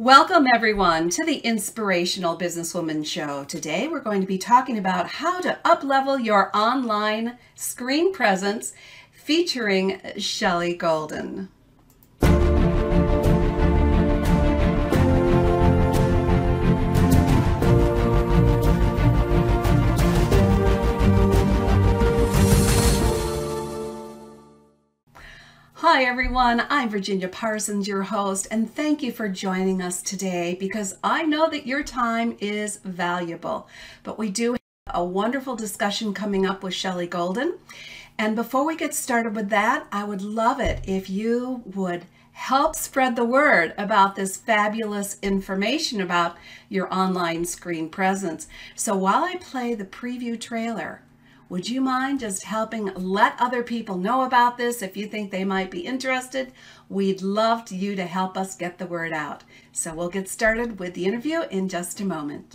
Welcome, everyone, to the Inspirational Businesswoman Show. Today, we're going to be talking about how to uplevel your online screen presence featuring Shelly Golden. Hi, everyone. I'm Virginia Parsons, your host, and thank you for joining us today because I know that your time is valuable. But we do have a wonderful discussion coming up with Shelly Golden. And before we get started with that, I would love it if you would help spread the word about this fabulous information about your online screen presence. So while I play the preview trailer, would you mind just helping let other people know about this if you think they might be interested? We'd love you to help us get the word out. So we'll get started with the interview in just a moment.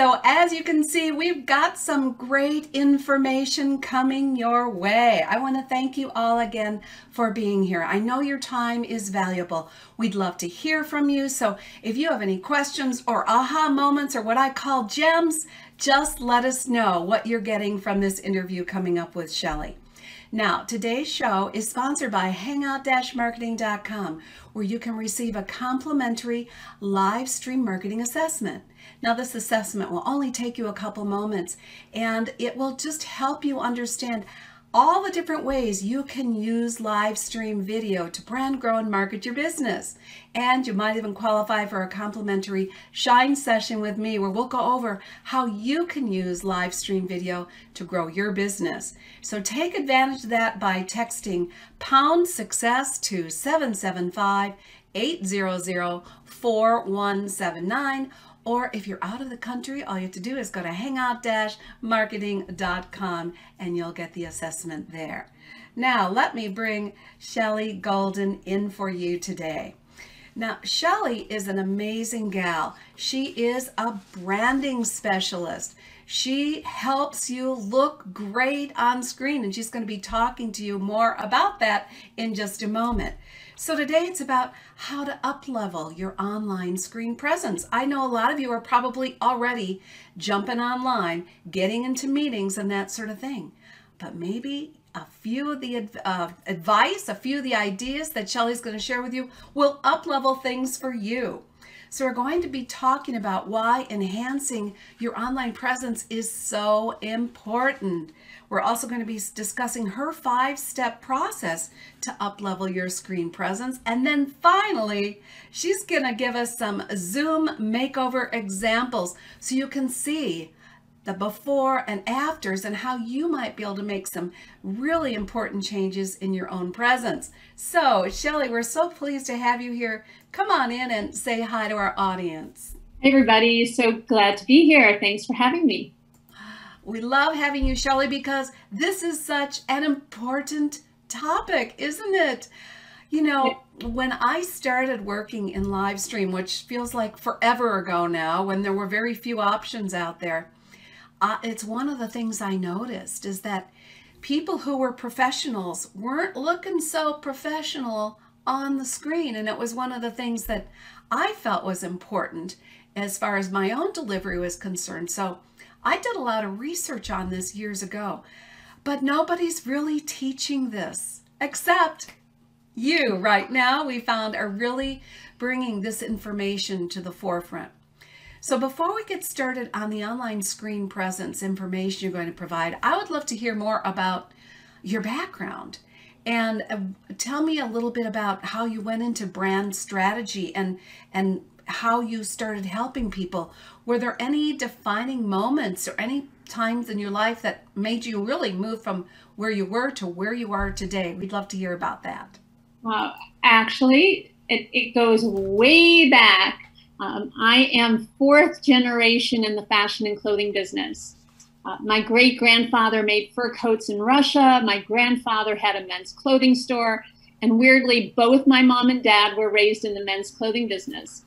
So as you can see, we've got some great information coming your way. I want to thank you all again for being here. I know your time is valuable. We'd love to hear from you. So if you have any questions or aha moments or what I call gems, just let us know what you're getting from this interview coming up with Shelly. Now, today's show is sponsored by hangout-marketing.com, where you can receive a complimentary live stream marketing assessment. Now, this assessment will only take you a couple moments and it will just help you understand all the different ways you can use live stream video to brand, grow, and market your business. And you might even qualify for a complimentary shine session with me where we'll go over how you can use live stream video to grow your business. So take advantage of that by texting pound success to 775 800 4179 or if you're out of the country, all you have to do is go to hangout-marketing.com and you'll get the assessment there. Now, let me bring Shelly Golden in for you today. Now, Shelly is an amazing gal. She is a branding specialist. She helps you look great on screen, and she's going to be talking to you more about that in just a moment. So today it's about how to uplevel your online screen presence. I know a lot of you are probably already jumping online, getting into meetings and that sort of thing. But maybe a few of the uh, advice, a few of the ideas that Shelly's going to share with you will uplevel things for you. So we're going to be talking about why enhancing your online presence is so important. We're also going to be discussing her five-step process to uplevel your screen presence. And then finally, she's going to give us some Zoom makeover examples so you can see the before and afters and how you might be able to make some really important changes in your own presence. So, Shelly, we're so pleased to have you here. Come on in and say hi to our audience. Hey, everybody. So glad to be here. Thanks for having me. We love having you, Shelly, because this is such an important topic, isn't it? You know, when I started working in live stream, which feels like forever ago now, when there were very few options out there, uh, it's one of the things I noticed is that people who were professionals weren't looking so professional on the screen. And it was one of the things that I felt was important as far as my own delivery was concerned. So I did a lot of research on this years ago, but nobody's really teaching this except you right now we found are really bringing this information to the forefront. So before we get started on the online screen presence information you're going to provide, I would love to hear more about your background and uh, tell me a little bit about how you went into brand strategy and and how you started helping people. Were there any defining moments or any times in your life that made you really move from where you were to where you are today? We'd love to hear about that. Well, actually, it, it goes way back. Um, I am fourth generation in the fashion and clothing business. Uh, my great grandfather made fur coats in Russia. My grandfather had a men's clothing store. And weirdly, both my mom and dad were raised in the men's clothing business.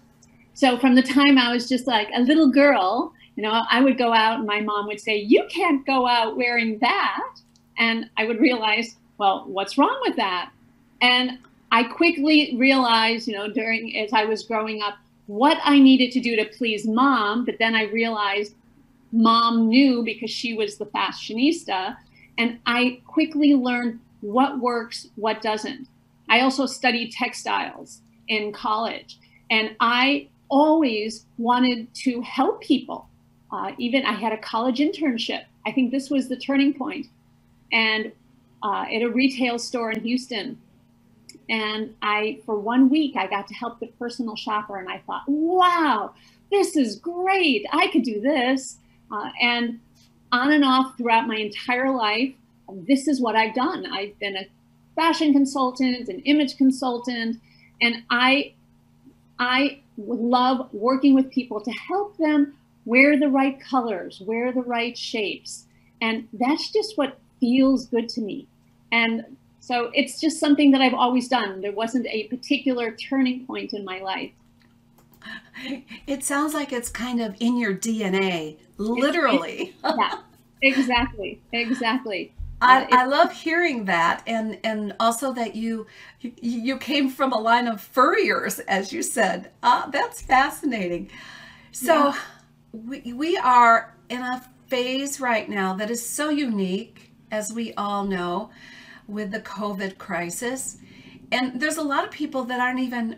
So from the time I was just like a little girl, you know, I would go out and my mom would say, You can't go out wearing that. And I would realize, Well, what's wrong with that? And I quickly realized, you know, during as I was growing up, what I needed to do to please mom. But then I realized mom knew because she was the fashionista. And I quickly learned what works, what doesn't. I also studied textiles in college. And I always wanted to help people. Uh, even I had a college internship. I think this was the turning point. And uh, at a retail store in Houston, and I, for one week, I got to help the personal shopper, and I thought, wow, this is great. I could do this. Uh, and on and off throughout my entire life, this is what I've done. I've been a fashion consultant, an image consultant, and I, I love working with people to help them wear the right colors, wear the right shapes, and that's just what feels good to me. And so it's just something that I've always done. There wasn't a particular turning point in my life. It sounds like it's kind of in your DNA, literally. yeah, exactly, exactly. I, uh, I love hearing that, and and also that you you came from a line of furriers, as you said. Uh, that's fascinating. So yeah. we we are in a phase right now that is so unique, as we all know with the COVID crisis. And there's a lot of people that aren't even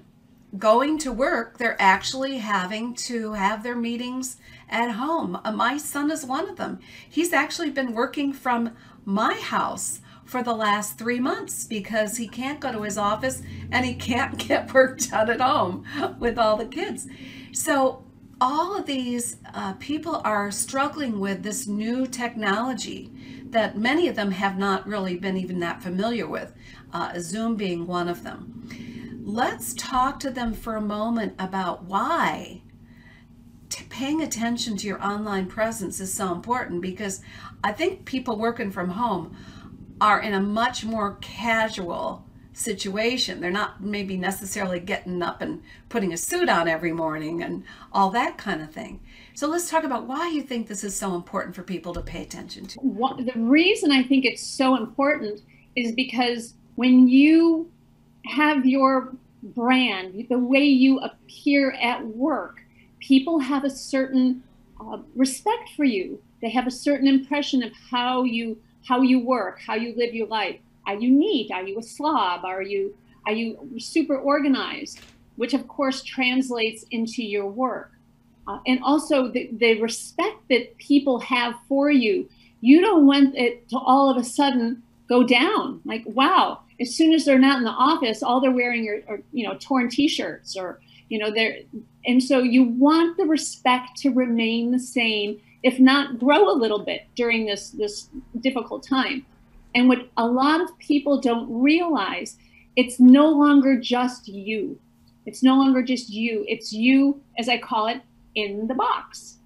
going to work. They're actually having to have their meetings at home. Uh, my son is one of them. He's actually been working from my house for the last three months because he can't go to his office and he can't get work done at home with all the kids. So all of these uh, people are struggling with this new technology that many of them have not really been even that familiar with, uh, Zoom being one of them. Let's talk to them for a moment about why paying attention to your online presence is so important because I think people working from home are in a much more casual situation. They're not maybe necessarily getting up and putting a suit on every morning and all that kind of thing. So let's talk about why you think this is so important for people to pay attention to. the reason I think it's so important is because when you have your brand, the way you appear at work, people have a certain uh, respect for you. They have a certain impression of how you how you work, how you live your life. Are you neat? Are you a slob? Are you are you super organized? Which of course translates into your work. Uh, and also the, the respect that people have for you. You don't want it to all of a sudden go down. Like, wow, as soon as they're not in the office, all they're wearing are, are you know, torn t-shirts or, you know, they're, and so you want the respect to remain the same, if not grow a little bit during this, this difficult time. And what a lot of people don't realize, it's no longer just you. It's no longer just you. It's you, as I call it, in the box.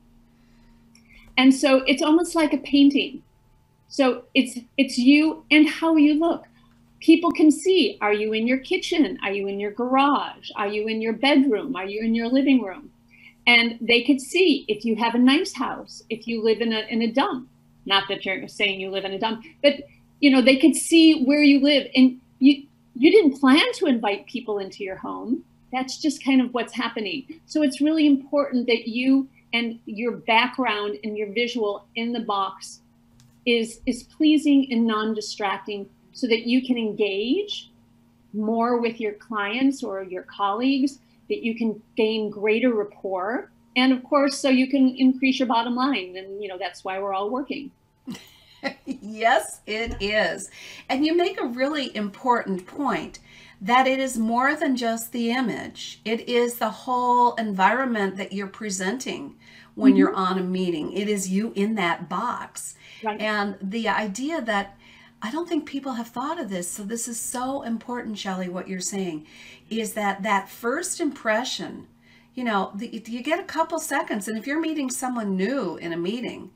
And so it's almost like a painting. So it's it's you and how you look. People can see are you in your kitchen? Are you in your garage? Are you in your bedroom? Are you in your living room? And they could see if you have a nice house, if you live in a, in a dump. Not that you're saying you live in a dump, but you know, they could see where you live. And you you didn't plan to invite people into your home. That's just kind of what's happening. So it's really important that you and your background and your visual in the box is is pleasing and non-distracting so that you can engage more with your clients or your colleagues that you can gain greater rapport and of course so you can increase your bottom line and you know that's why we're all working. Yes it is. And you make a really important point that it is more than just the image. It is the whole environment that you're presenting when mm-hmm. you're on a meeting. It is you in that box. Right. and the idea that I don't think people have thought of this. So this is so important, Shelly, what you're saying is that that first impression, you know, the, you get a couple seconds. And if you're meeting someone new in a meeting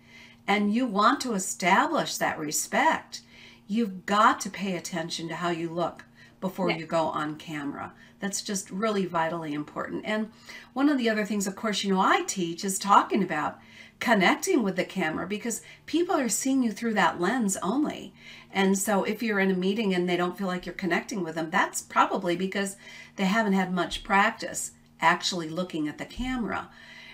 and you want to establish that respect, you've got to pay attention to how you look before yeah. you go on camera. That's just really vitally important. And one of the other things, of course, you know, I teach is talking about connecting with the camera because people are seeing you through that lens only. And so if you're in a meeting and they don't feel like you're connecting with them, that's probably because they haven't had much practice actually looking at the camera.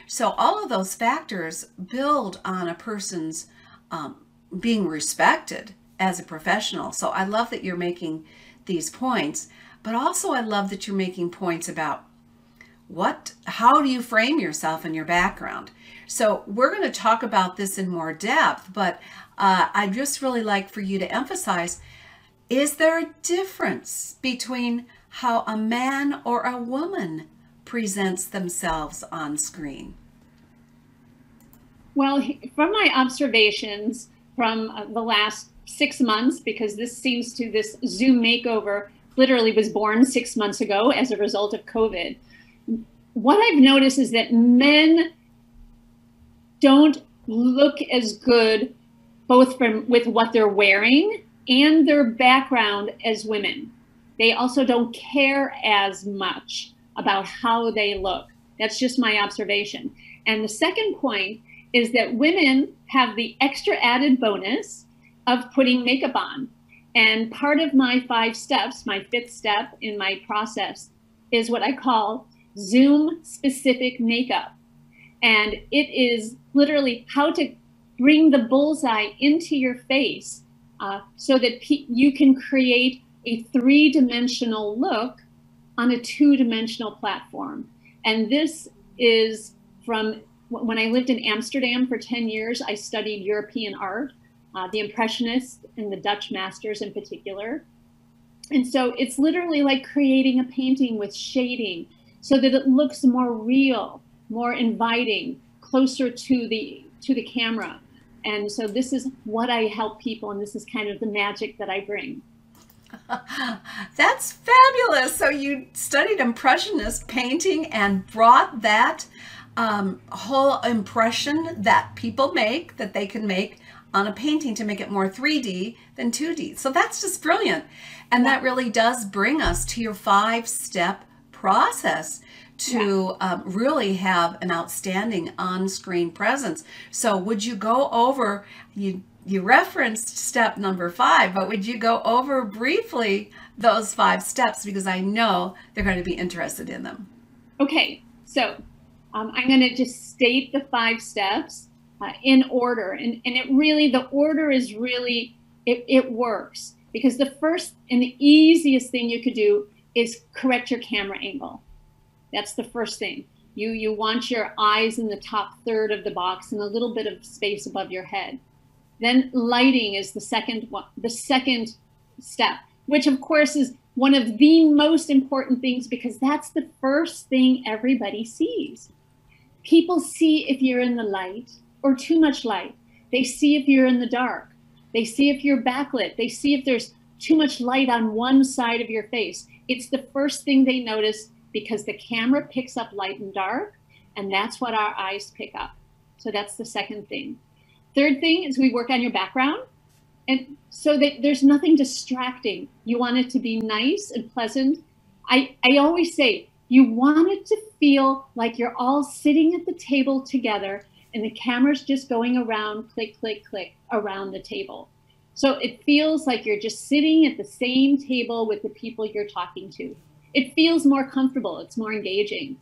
So all of those factors build on a person's um, being respected as a professional. So I love that you're making these points, but also I love that you're making points about what how do you frame yourself and your background? So we're going to talk about this in more depth but uh, i just really like for you to emphasize is there a difference between how a man or a woman presents themselves on screen? Well from my observations from uh, the last six months because this seems to this zoom makeover literally was born six months ago as a result of covid what I've noticed is that men don't look as good both from with what they're wearing and their background as women. They also don't care as much about how they look. That's just my observation. And the second point is that women have the extra added bonus of putting makeup on. And part of my five steps, my fifth step in my process, is what I call Zoom specific makeup. And it is literally how to bring the bullseye into your face uh, so that you can create a three dimensional look on a two dimensional platform. And this is from when I lived in Amsterdam for 10 years, I studied European art, uh, the Impressionists and the Dutch masters in particular. And so it's literally like creating a painting with shading so that it looks more real, more inviting, closer to the to the camera. And so this is what I help people and this is kind of the magic that I bring. That's fabulous. So you studied impressionist painting and brought that um, whole impression that people make that they can make on a painting to make it more 3D than 2D. So that's just brilliant. And that really does bring us to your five step process to yeah. um, really have an outstanding on-screen presence. So would you go over, you, you referenced step number five, but would you go over briefly those five steps because I know they're going to be interested in them. Okay, so um, I'm going to just state the five steps uh, in order. And, and it really, the order is really, it, it works because the first and the easiest thing you could do is correct your camera angle. That's the first thing. You, you want your eyes in the top third of the box and a little bit of space above your head. Then lighting is the second one, the second step, which of course is one of the most important things because that's the first thing everybody sees. People see if you're in the light or too much light. They see if you're in the dark. They see if you're backlit. They see if there's too much light on one side of your face. It's the first thing they notice because the camera picks up light and dark, and that's what our eyes pick up. So that's the second thing. Third thing is we work on your background. and so that there's nothing distracting. You want it to be nice and pleasant. I, I always say you want it to feel like you're all sitting at the table together and the camera's just going around, click, click, click around the table. So it feels like you're just sitting at the same table with the people you're talking to. It feels more comfortable, it's more engaging.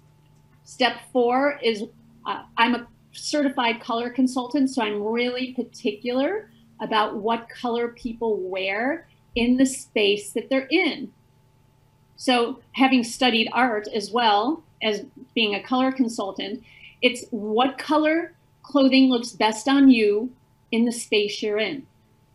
Step four is uh, I'm a certified color consultant, so I'm really particular about what color people wear in the space that they're in. So, having studied art as well as being a color consultant, it's what color clothing looks best on you in the space you're in.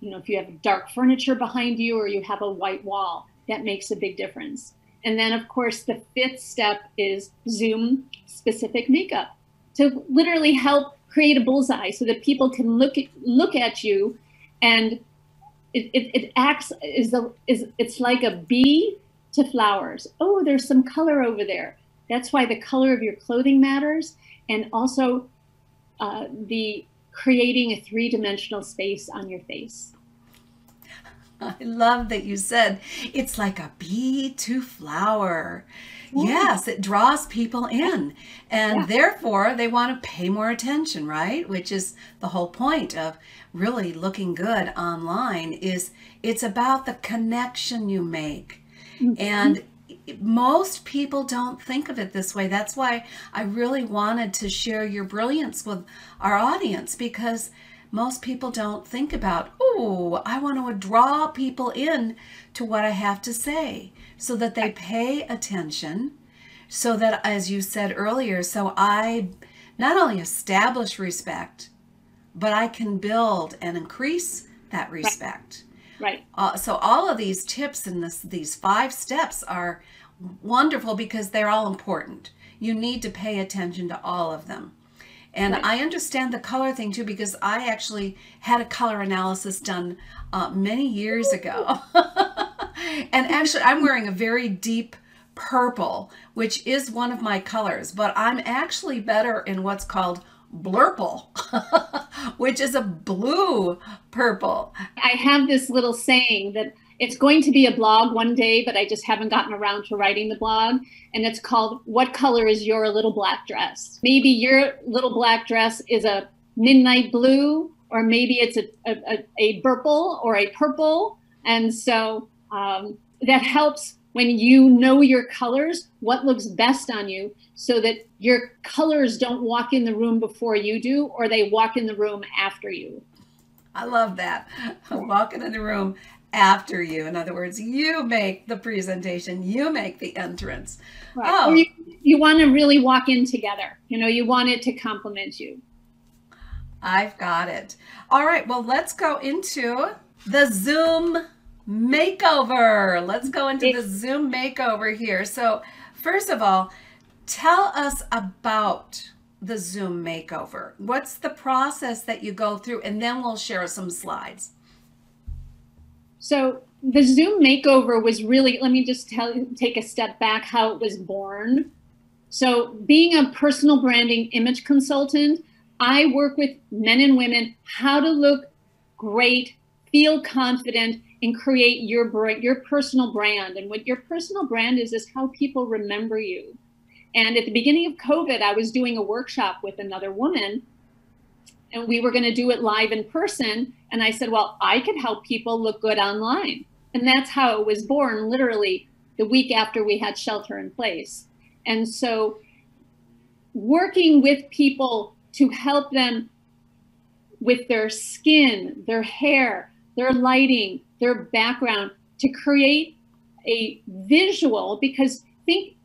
You know, if you have dark furniture behind you or you have a white wall, that makes a big difference. And then, of course, the fifth step is Zoom specific makeup to literally help create a bullseye so that people can look at, look at you and it, it, it acts is a, is it's like a bee to flowers. Oh, there's some color over there. That's why the color of your clothing matters, and also uh, the creating a three-dimensional space on your face. I love that you said it's like a bee to flower. Yeah. Yes, it draws people in. And yeah. therefore, they want to pay more attention, right? Which is the whole point of really looking good online is it's about the connection you make. Mm-hmm. And most people don't think of it this way. That's why I really wanted to share your brilliance with our audience because most people don't think about, oh, I want to draw people in to what I have to say so that they pay attention. So that, as you said earlier, so I not only establish respect, but I can build and increase that respect. Right. Uh, so all of these tips and this, these five steps are wonderful because they're all important. You need to pay attention to all of them. And right. I understand the color thing too because I actually had a color analysis done uh, many years ago. and actually, I'm wearing a very deep purple, which is one of my colors, but I'm actually better in what's called blurple, which is a blue purple. I have this little saying that it's going to be a blog one day, but I just haven't gotten around to writing the blog. And it's called What Color is Your Little Black Dress? Maybe your little black dress is a midnight blue, or maybe it's a, a, a purple or a purple. And so um, that helps when you know your colors, what looks best on you, so that your colors don't walk in the room before you do, or they walk in the room after you. I love that. Walking in the room after you. In other words, you make the presentation, you make the entrance. Right. Oh. you, you want to really walk in together. You know, you want it to complement you. I've got it. All right, well, let's go into the Zoom makeover. Let's go into the Zoom makeover here. So, first of all, tell us about the Zoom makeover. What's the process that you go through? And then we'll share some slides. So the Zoom makeover was really, let me just tell you, take a step back how it was born. So being a personal branding image consultant, I work with men and women how to look great, feel confident, and create your brand, your personal brand. And what your personal brand is is how people remember you. And at the beginning of COVID, I was doing a workshop with another woman and we were going to do it live in person. And I said, well, I could help people look good online. And that's how it was born, literally the week after we had shelter in place. And so working with people to help them with their skin, their hair, their lighting, their background to create a visual because think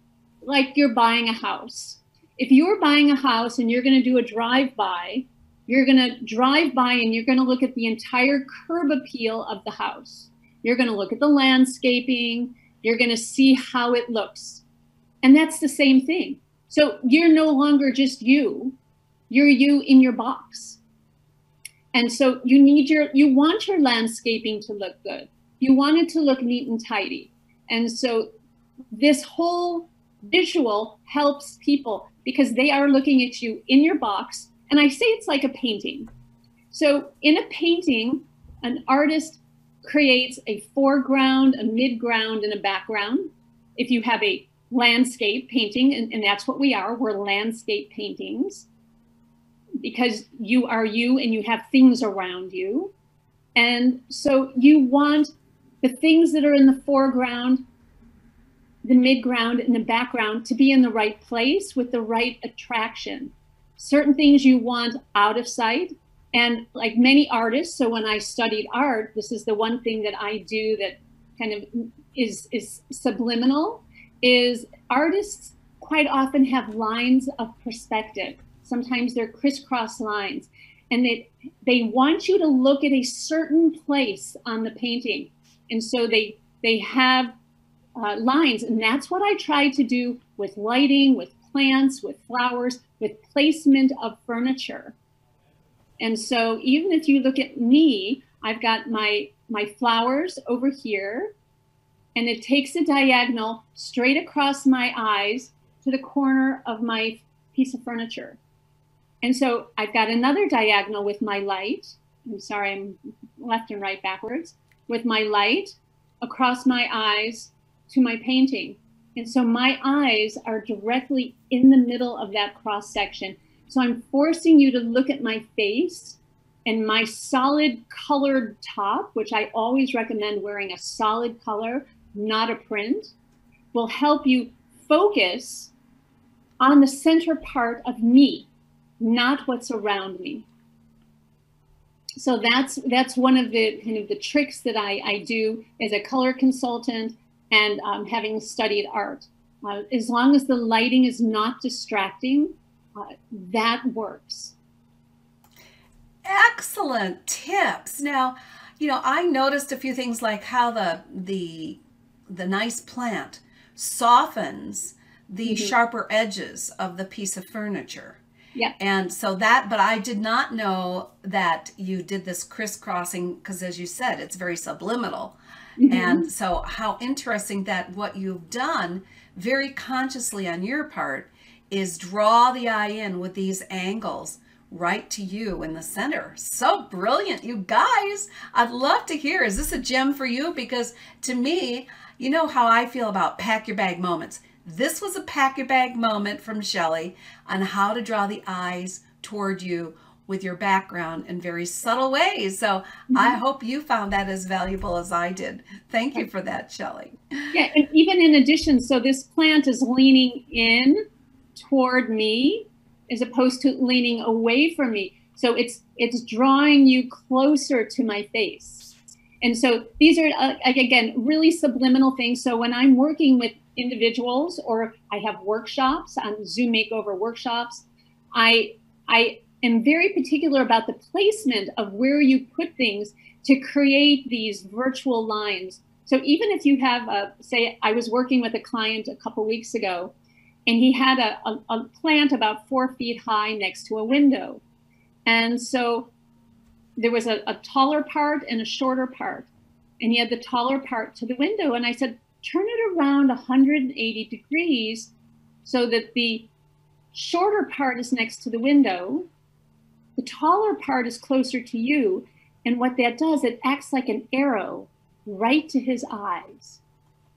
like you're buying a house. If you're buying a house and you're going to do a drive by, you're going to drive by and you're going to look at the entire curb appeal of the house. You're going to look at the landscaping. You're going to see how it looks. And that's the same thing. So you're no longer just you, you're you in your box. And so you need your, you want your landscaping to look good. You want it to look neat and tidy. And so this whole visual helps people because they are looking at you in your box and I say it's like a painting. So in a painting, an artist creates a foreground, a midground, and a background. If you have a landscape painting, and, and that's what we are, we're landscape paintings because you are you and you have things around you. And so you want the things that are in the foreground, the midground, and the background to be in the right place with the right attraction. Certain things you want out of sight. And like many artists, so when I studied art, this is the one thing that I do that kind of is is subliminal is artists quite often have lines of perspective. Sometimes they're crisscross lines. And they, they want you to look at a certain place on the painting. And so they, they have uh, lines. And that's what I try to do with lighting, with plants, with flowers, with placement of furniture. And so even if you look at me, I've got my, my flowers over here and it takes a diagonal straight across my eyes to the corner of my piece of furniture. And so I've got another diagonal with my light. I'm sorry, I'm left and right backwards. With my light across my eyes to my painting. And so my eyes are directly in the middle of that cross section. So I'm forcing you to look at my face and my solid colored top, which I always recommend wearing a solid color not a print, will help you focus on the center part of me, not what's around me. So that's that's one of the kind of the tricks that I, I do as a color consultant and um, having studied art. Uh, as long as the lighting is not distracting, uh, that works. Excellent tips. Now, you know, I noticed a few things like how the the the nice plant softens the mm-hmm. sharper edges of the piece of furniture. Yeah. And so that, but I did not know that you did this crisscrossing because, as you said, it's very subliminal. Mm-hmm. And so, how interesting that what you've done very consciously on your part is draw the eye in with these angles right to you in the center. So brilliant, you guys. I'd love to hear. Is this a gem for you? Because to me, you know how I feel about pack your bag moments. This was a pack your bag moment from Shelly on how to draw the eyes toward you with your background in very subtle ways. So mm-hmm. I hope you found that as valuable as I did. Thank you for that, Shelly. Yeah, and even in addition, so this plant is leaning in toward me as opposed to leaning away from me. So it's it's drawing you closer to my face. And so these are, uh, again, really subliminal things. So when I'm working with individuals or I have workshops on Zoom makeover workshops, I, I am very particular about the placement of where you put things to create these virtual lines. So even if you have, a, say, I was working with a client a couple weeks ago, and he had a, a, a plant about four feet high next to a window. And so there was a, a taller part and a shorter part. And he had the taller part to the window. And I said, turn it around 180 degrees so that the shorter part is next to the window, the taller part is closer to you. And what that does, it acts like an arrow right to his eyes.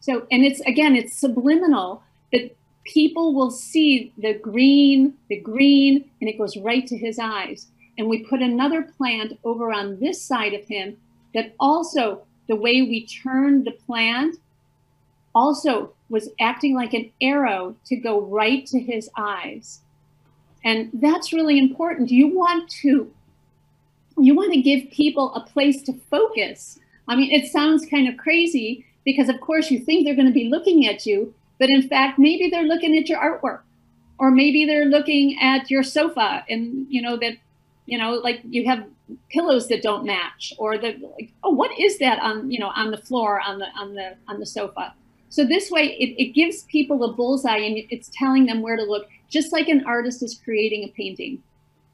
So, and it's again, it's subliminal that people will see the green, the green, and it goes right to his eyes and we put another plant over on this side of him that also the way we turn the plant also was acting like an arrow to go right to his eyes. And that's really important. You want to you want to give people a place to focus. I mean it sounds kind of crazy because of course you think they're going to be looking at you but in fact maybe they're looking at your artwork. Or maybe they're looking at your sofa and you know that you know, like you have pillows that don't match or the like, oh, what is that on, you know, on the floor, on the, on the, on the sofa. So this way it, it gives people a bullseye and it's telling them where to look, just like an artist is creating a painting.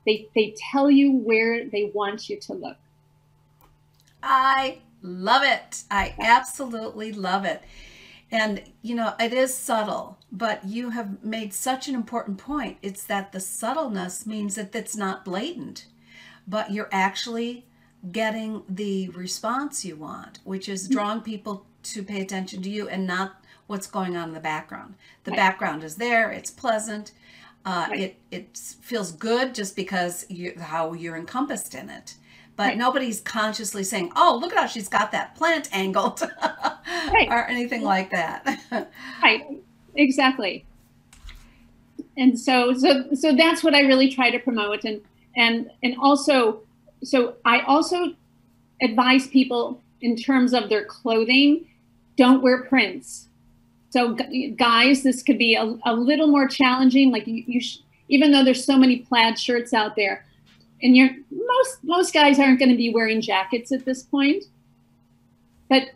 They, they tell you where they want you to look. I love it. I absolutely love it. And, you know, it is subtle, but you have made such an important point. It's that the subtleness means that it's not blatant, but you're actually getting the response you want, which is mm-hmm. drawing people to pay attention to you and not what's going on in the background. The right. background is there, it's pleasant. Uh, right. It it feels good just because you how you're encompassed in it, but right. nobody's consciously saying, "Oh, look at how she's got that plant angled," or anything like that. right, exactly. And so, so, so that's what I really try to promote, and and and also, so I also advise people in terms of their clothing, don't wear prints so guys, this could be a, a little more challenging. Like you, you even though there's so many plaid shirts out there, and you're most most guys aren't going to be wearing jackets at this point. But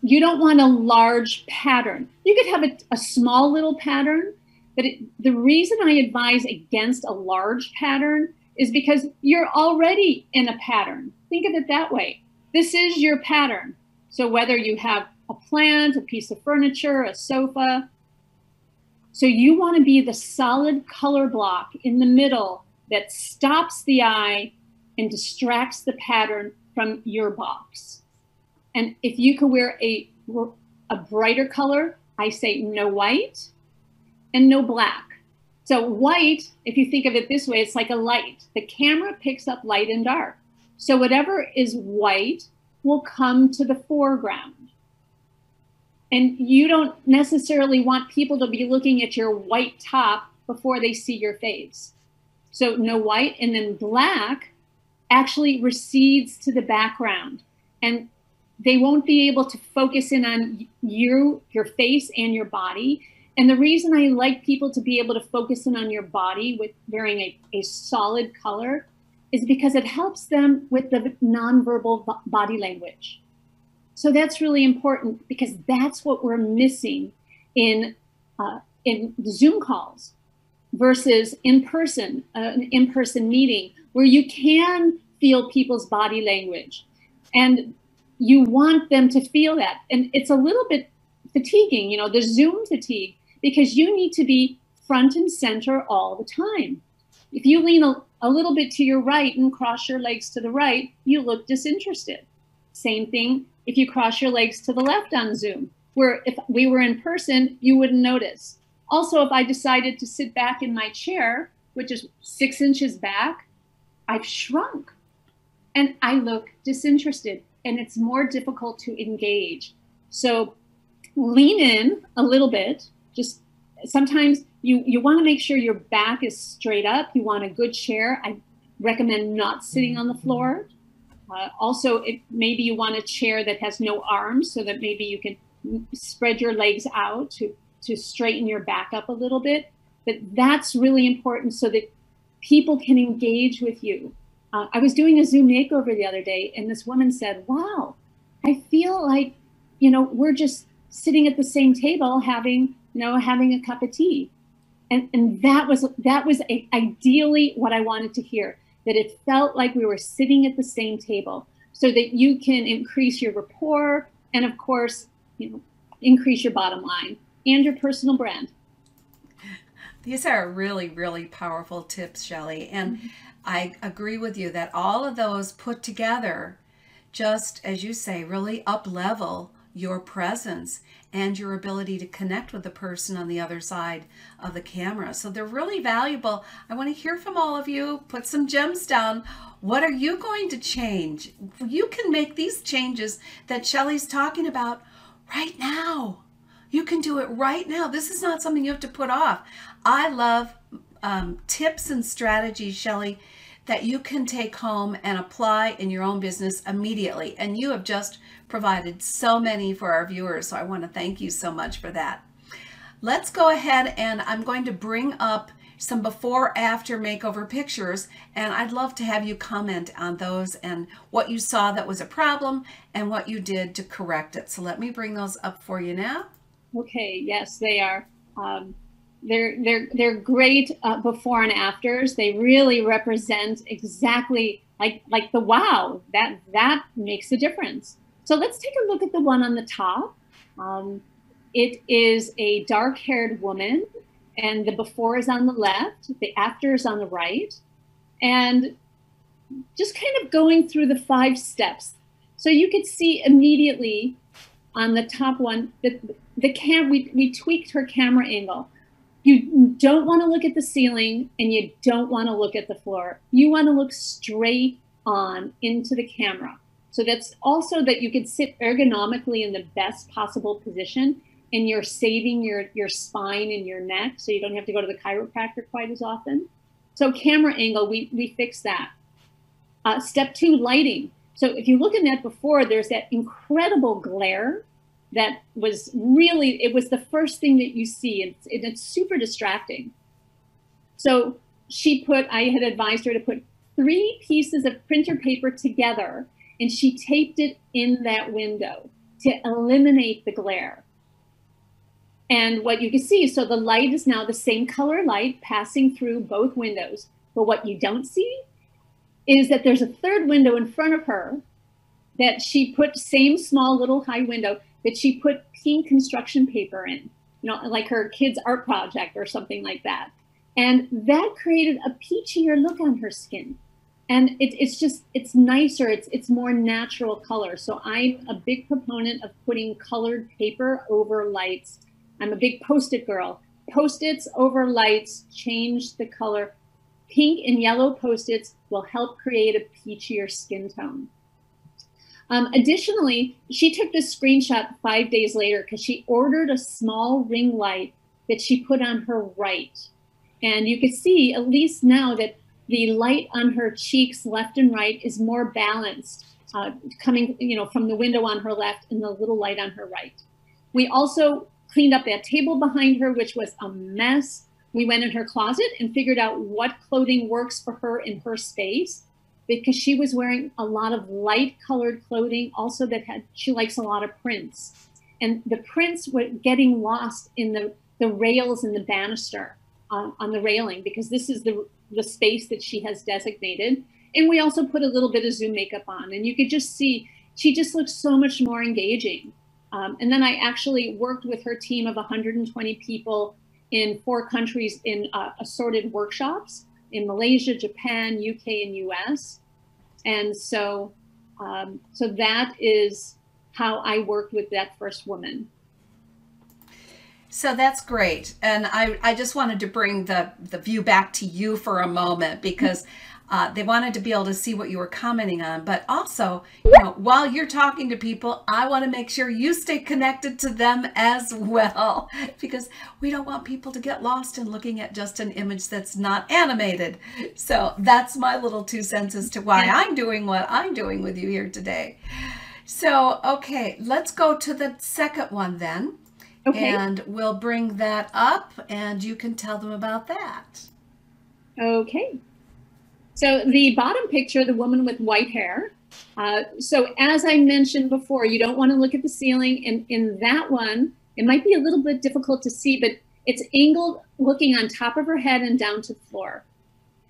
you don't want a large pattern. You could have a, a small little pattern, but it, the reason I advise against a large pattern is because you're already in a pattern. Think of it that way. This is your pattern. So whether you have a plant, a piece of furniture, a sofa. So you want to be the solid color block in the middle that stops the eye and distracts the pattern from your box. And if you could wear a, a brighter color, I say no white and no black. So white, if you think of it this way, it's like a light. The camera picks up light and dark. So whatever is white will come to the foreground. And you don't necessarily want people to be looking at your white top before they see your face. So no white and then black actually recedes to the background and they won't be able to focus in on you, your face and your body. And the reason I like people to be able to focus in on your body with wearing a, a solid color is because it helps them with the nonverbal body language. So that's really important because that's what we're missing in uh, in Zoom calls versus in person, uh, an in person meeting where you can feel people's body language and you want them to feel that. And it's a little bit fatiguing, you know, the Zoom fatigue, because you need to be front and center all the time. If you lean a, a little bit to your right and cross your legs to the right, you look disinterested. Same thing if you cross your legs to the left on Zoom, where if we were in person, you wouldn't notice. Also, if I decided to sit back in my chair, which is six inches back, I've shrunk and I look disinterested and it's more difficult to engage. So lean in a little bit. Just sometimes you, you want to make sure your back is straight up. You want a good chair. I recommend not sitting on the floor. Uh, also, it, maybe you want a chair that has no arms so that maybe you can spread your legs out to, to straighten your back up a little bit. But that's really important so that people can engage with you. Uh, I was doing a Zoom makeover the other day, and this woman said, Wow, I feel like, you know, we're just sitting at the same table having, you know, having a cup of tea. And, and that was that was a, ideally what I wanted to hear that it felt like we were sitting at the same table so that you can increase your rapport and of course you know increase your bottom line and your personal brand these are really really powerful tips shelly and mm-hmm. i agree with you that all of those put together just as you say really up level your presence and your ability to connect with the person on the other side of the camera. So they're really valuable. I want to hear from all of you. Put some gems down. What are you going to change? You can make these changes that Shelly's talking about right now. You can do it right now. This is not something you have to put off. I love um, tips and strategies, Shelly, that you can take home and apply in your own business immediately. And you have just provided so many for our viewers. So I want to thank you so much for that. Let's go ahead and I'm going to bring up some before after makeover pictures and I'd love to have you comment on those and what you saw that was a problem and what you did to correct it. So let me bring those up for you now. Okay, yes, they are. Um, they're they're they're great uh, before and afters. They really represent exactly like like the wow that that makes a difference. So let's take a look at the one on the top. Um, it is a dark-haired woman, and the before is on the left, the after is on the right, and just kind of going through the five steps. So you could see immediately on the top one that the cam we, we tweaked her camera angle. You don't want to look at the ceiling and you don't want to look at the floor. You want to look straight on into the camera. So that's also that you can sit ergonomically in the best possible position and you're saving your, your spine and your neck so you don't have to go to the chiropractor quite as often. So camera angle, we, we fix that. Uh, step two, lighting. So if you look at that before, there's that incredible glare that was really, it was the first thing that you see and it's, it's super distracting. So she put, I had advised her to put three pieces of printer paper together and she taped it in that window to eliminate the glare. And what you can see, so the light is now the same color light passing through both windows. But what you don't see is that there's a third window in front of her that she put same small little high window that she put pink construction paper in, you know, like her kid's art project or something like that. And that created a peachier look on her skin. And it, it's just, it's nicer, it's, it's more natural color. So I'm a big proponent of putting colored paper over lights. I'm a big post-it girl. Post-its over lights change the color. Pink and yellow post-its will help create a peachier skin tone. Um, additionally, she took this screenshot five days later because she ordered a small ring light that she put on her right. And you can see, at least now, that the light on her cheeks, left and right, is more balanced, uh, coming you know, from the window on her left and the little light on her right. We also cleaned up that table behind her, which was a mess. We went in her closet and figured out what clothing works for her in her space because she was wearing a lot of light colored clothing also that had she likes a lot of prints. And the prints were getting lost in the the rails and the banister on, on the railing because this is the the space that she has designated. And we also put a little bit of zoom makeup on and you could just see she just looks so much more engaging. Um, and then i actually worked with her team of 120 people in four countries in uh, assorted workshops in Malaysia, Japan, UK, and US. And so, um, so that is how I worked with that first woman. So that's great. And I, I just wanted to bring the, the view back to you for a moment because uh, they wanted to be able to see what you were commenting on, but also, you know, while you're talking to people, I want to make sure you stay connected to them as well, because we don't want people to get lost in looking at just an image that's not animated. So that's my little two cents as to why I'm doing what I'm doing with you here today. So, okay, let's go to the second one then. Okay. And we'll bring that up and you can tell them about that. Okay. So the bottom picture, the woman with white hair. Uh, so as I mentioned before, you don't want to look at the ceiling. And in that one, it might be a little bit difficult to see, but it's angled looking on top of her head and down to the floor.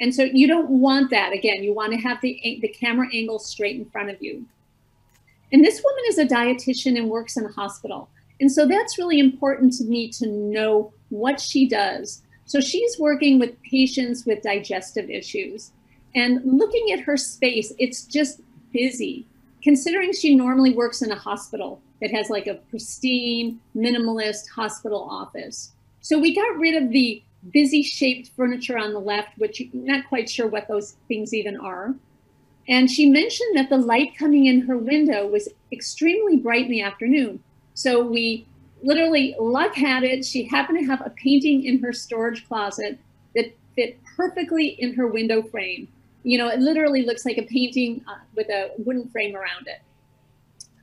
And so you don't want that. Again, you want to have the, the camera angle straight in front of you. And this woman is a dietitian and works in a hospital. And so that's really important to me to know what she does. So she's working with patients with digestive issues. And looking at her space, it's just busy. Considering she normally works in a hospital that has like a pristine, minimalist hospital office. So we got rid of the busy shaped furniture on the left, which not quite sure what those things even are. And she mentioned that the light coming in her window was extremely bright in the afternoon. So we literally luck had it. She happened to have a painting in her storage closet that fit perfectly in her window frame. You know, it literally looks like a painting uh, with a wooden frame around it.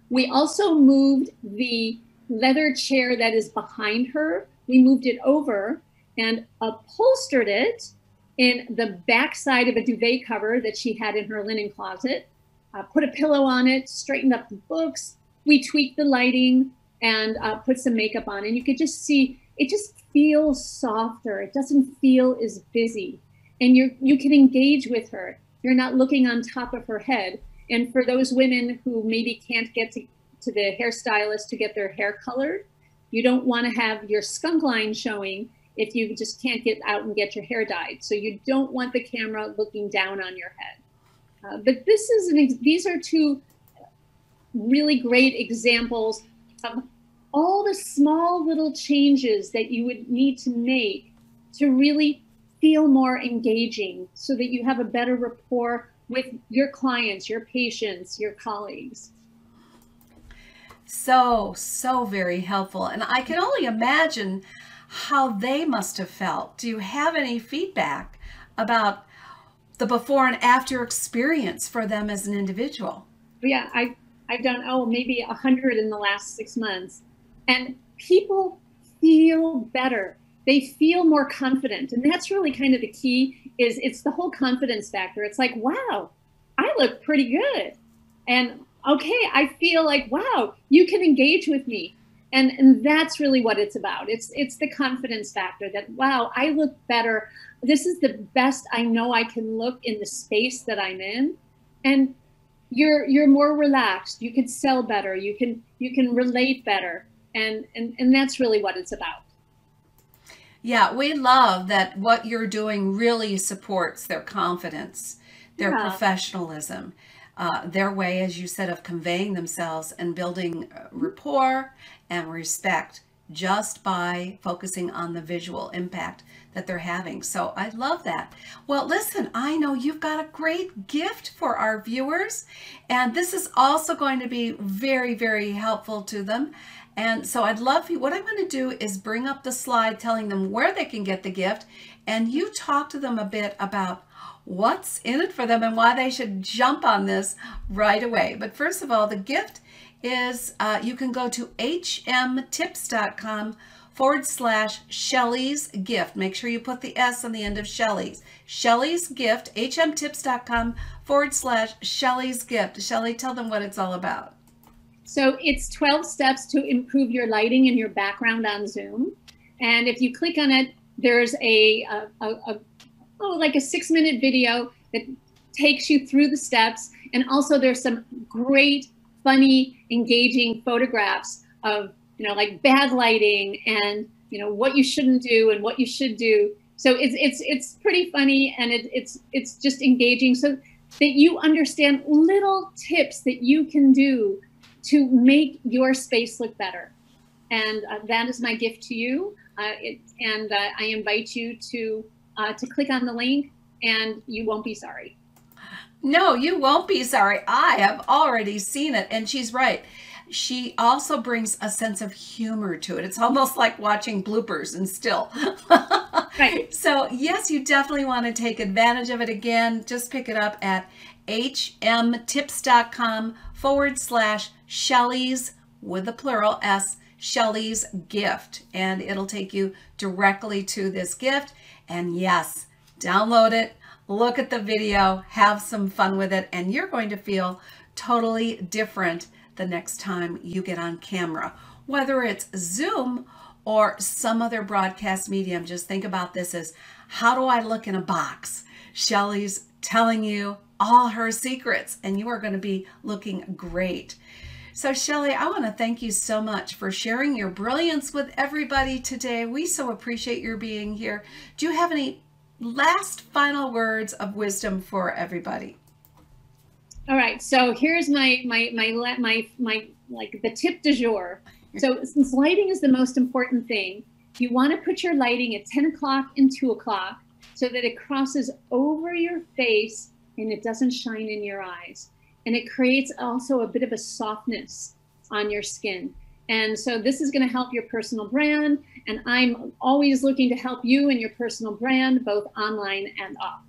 We also moved the leather chair that is behind her. We moved it over and upholstered it in the back side of a duvet cover that she had in her linen closet. Uh, put a pillow on it, straightened up the books. We tweaked the lighting and uh, put some makeup on. And you could just see it just feels softer. It doesn't feel as busy and you you can engage with her. You're not looking on top of her head. And for those women who maybe can't get to, to the hairstylist to get their hair colored, you don't want to have your skunk line showing if you just can't get out and get your hair dyed. So you don't want the camera looking down on your head. Uh, but this is an, these are two really great examples of all the small little changes that you would need to make to really feel more engaging so that you have a better rapport with your clients, your patients, your colleagues. So, so very helpful. And I can only imagine how they must have felt. Do you have any feedback about the before and after experience for them as an individual? Yeah, I, I've done, oh, maybe a hundred in the last six months. And people feel better. They feel more confident. And that's really kind of the key is it's the whole confidence factor. It's like, wow, I look pretty good. And okay, I feel like, wow, you can engage with me. And, and that's really what it's about. It's it's the confidence factor that wow, I look better. This is the best I know I can look in the space that I'm in. And you're you're more relaxed. You can sell better. You can you can relate better. And and, and that's really what it's about. Yeah, we love that what you're doing really supports their confidence, their yeah. professionalism uh, their way, as you said, of conveying themselves and building uh, rapport and respect just by focusing on the visual impact that they're having. So I love that. Well, listen, I know you've got a great gift for our viewers, and this is also going to be very, very helpful to them. And so I'd love you, what I'm going to do is bring up the slide telling them where they can get the gift, and you talk to them a bit about what's in it for them and why they should jump on this right away. But first of all, the gift is uh, you can go to hmtips.com forward slash Shelly's gift. Make sure you put the S on the end of Shelly's. Shelly's gift, hmtips.com forward slash Shelly's gift. Shelly, tell them what it's all about. So it's 12 steps to improve your lighting and your background on Zoom. And if you click on it, there's a, a, a, oh, like a six minute video that takes you through the steps. And also there's some great, funny, engaging photographs of, you know, like bad lighting and, you know, what you shouldn't do and what you should do. So it's, it's, it's pretty funny and it, it's, it's just engaging so that you understand little tips that you can do to make your space look better. And uh, that is my gift to you. Uh, it, and uh, I invite you to uh, to click on the link and you won't be sorry. No, you won't be sorry. I have already seen it. And she's right. She also brings a sense of humor to it. It's almost like watching bloopers and still. right. So, yes, you definitely want to take advantage of it again. Just pick it up at hmtips.com forward slash Shelly's with the plural S, Shelly's gift. And it'll take you directly to this gift. And yes, download it, look at the video, have some fun with it, and you're going to feel totally different the next time you get on camera. Whether it's Zoom or some other broadcast medium, just think about this as how do I look in a box? Shelly's telling you all her secrets, and you are going to be looking great. So, Shelly, I want to thank you so much for sharing your brilliance with everybody today. We so appreciate your being here. Do you have any last final words of wisdom for everybody? All right. So here's my my my my my like the tip du jour. So since lighting is the most important thing, you want to put your lighting at 10 o'clock and 2 o'clock so that it crosses over your face and it doesn't shine in your eyes and it creates also a bit of a softness on your skin. And so this is going to help your personal brand. And I'm always looking to help you and your personal brand, both online and off.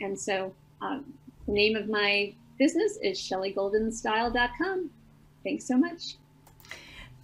And so um, the name of my business is ShellyGoldenStyle.com. Thanks so much.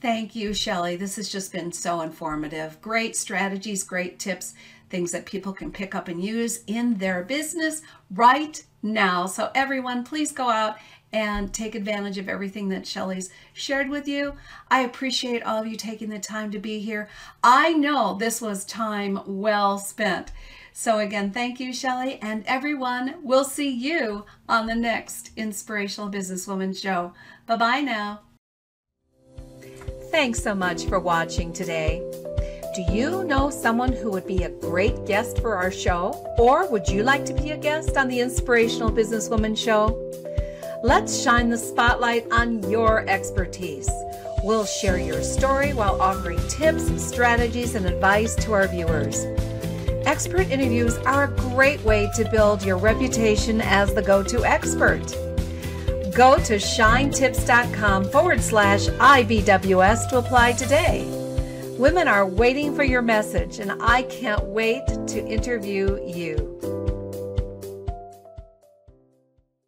Thank you, Shelly. This has just been so informative. Great strategies, great tips, things that people can pick up and use in their business right now. So everyone, please go out and take advantage of everything that Shelly's shared with you. I appreciate all of you taking the time to be here. I know this was time well spent. So again, thank you, Shelly, and everyone. We'll see you on the next Inspirational Businesswoman show. Bye-bye now. Thanks so much for watching today. Do you know someone who would be a great guest for our show? Or would you like to be a guest on the Inspirational Businesswoman Show? Let's shine the spotlight on your expertise. We'll share your story while offering tips, strategies, and advice to our viewers. Expert interviews are a great way to build your reputation as the go to expert. Go to shinetips.com forward slash IBWS to apply today. Women are waiting for your message, and I can't wait to interview you.